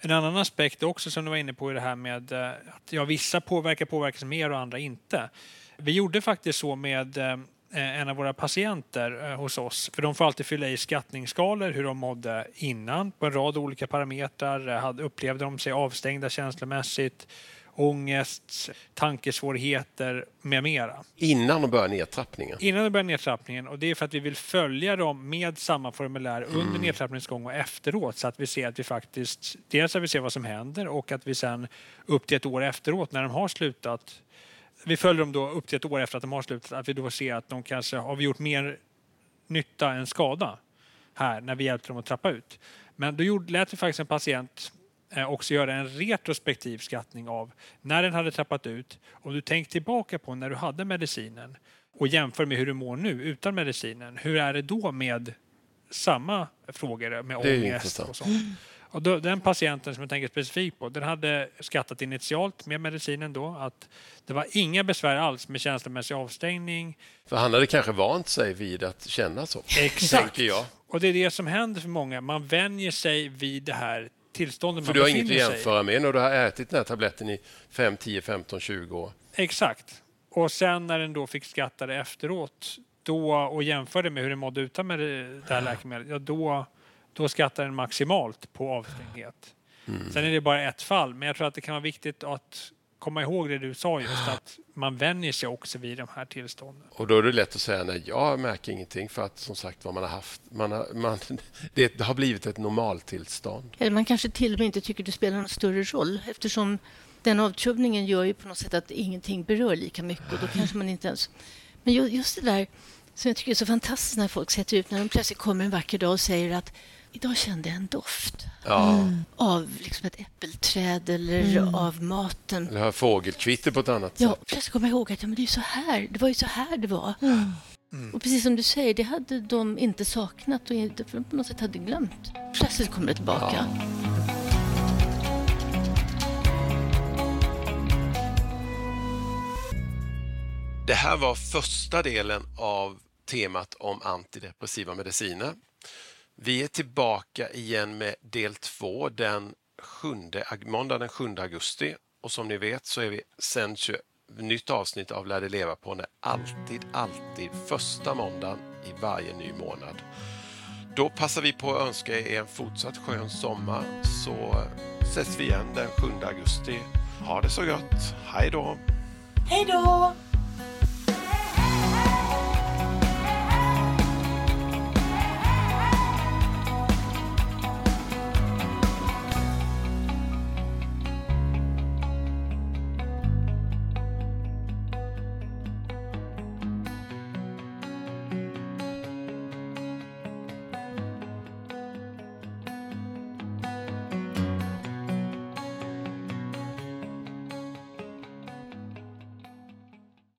En annan aspekt också som du var inne på är det här med eh, att ja, vissa påverkar påverkas mer och andra inte. Vi gjorde faktiskt så med eh, eh, en av våra patienter hos oss. För de får alltid fylla i skattningsskalor hur de mådde innan på en rad olika parametrar. Upplevde de sig avstängda känslomässigt? Ångest, tankesvårigheter med mera. Innan de börjar nedtrappningen? Innan de börjar nedtrappningen. Och det är för att vi vill följa dem med samma formulär mm. under nedtrappningens gång och efteråt så att vi ser att vi faktiskt, dels att vi ser vad som händer och att vi sen upp till ett år efteråt när de har slutat vi följer dem då upp till ett år efter att de har slutat, att vi då ser att de kanske har gjort mer nytta än skada här när vi hjälpte dem att trappa ut. Men då gjorde, lät vi faktiskt en patient också göra en retrospektiv skattning av när den hade trappat ut. Om du tänker tillbaka på när du hade medicinen och jämför med hur du mår nu utan medicinen. Hur är det då med samma frågor med ångest och sånt? Och då, den patienten som jag tänker specifikt på, den hade skattat initialt med medicinen då att det var inga besvär alls med känslomässig avstängning. För han hade kanske vant sig vid att känna så. Exakt. Och det är det som händer för många. Man vänjer sig vid det här tillståndet För du har inget att jämföra med när du har ätit den här tabletten i 5, 10, 15, 20 år. Exakt. Och sen när den då fick skatta det efteråt då, och jämförde med hur den mådde utan med det här läkemedlet, ja, då då skattar den maximalt på avstängdhet. Mm. Sen är det bara ett fall, men jag tror att det kan vara viktigt att komma ihåg det du sa just att man vänjer sig också vid de här tillstånden. Och då är det lätt att säga nej, jag märker ingenting för att som sagt vad man har haft, man har, man, det har blivit ett normaltillstånd. Eller man kanske till och med inte tycker det spelar någon större roll eftersom den avtrubbningen gör ju på något sätt att ingenting berör lika mycket och då kanske man inte ens... Men just det där som jag tycker är så fantastiskt när folk sätter ut, när de plötsligt kommer en vacker dag och säger att Idag kände jag en doft ja. Mm. av liksom ett äppelträd eller mm. av maten. Eller fågelkvitter på ett annat ja, sätt. Plötsligt kom jag ihåg att ja, men det, är så här. det var ju så här det var. Mm. mm. Och precis som du säger, det hade de inte saknat och inte på något sätt hade glömt. Plötsligt kommer det tillbaka. Ja. Det här var första delen av temat om antidepressiva mediciner. Vi är tillbaka igen med del två den 7, måndag den 7 augusti och som ni vet så är vi sen nytt avsnitt av Lär dig leva på när alltid, alltid första måndagen i varje ny månad. Då passar vi på att önska er en fortsatt skön sommar så eh, ses vi igen den 7 augusti. Ha det så gott. Hej då! Hej då!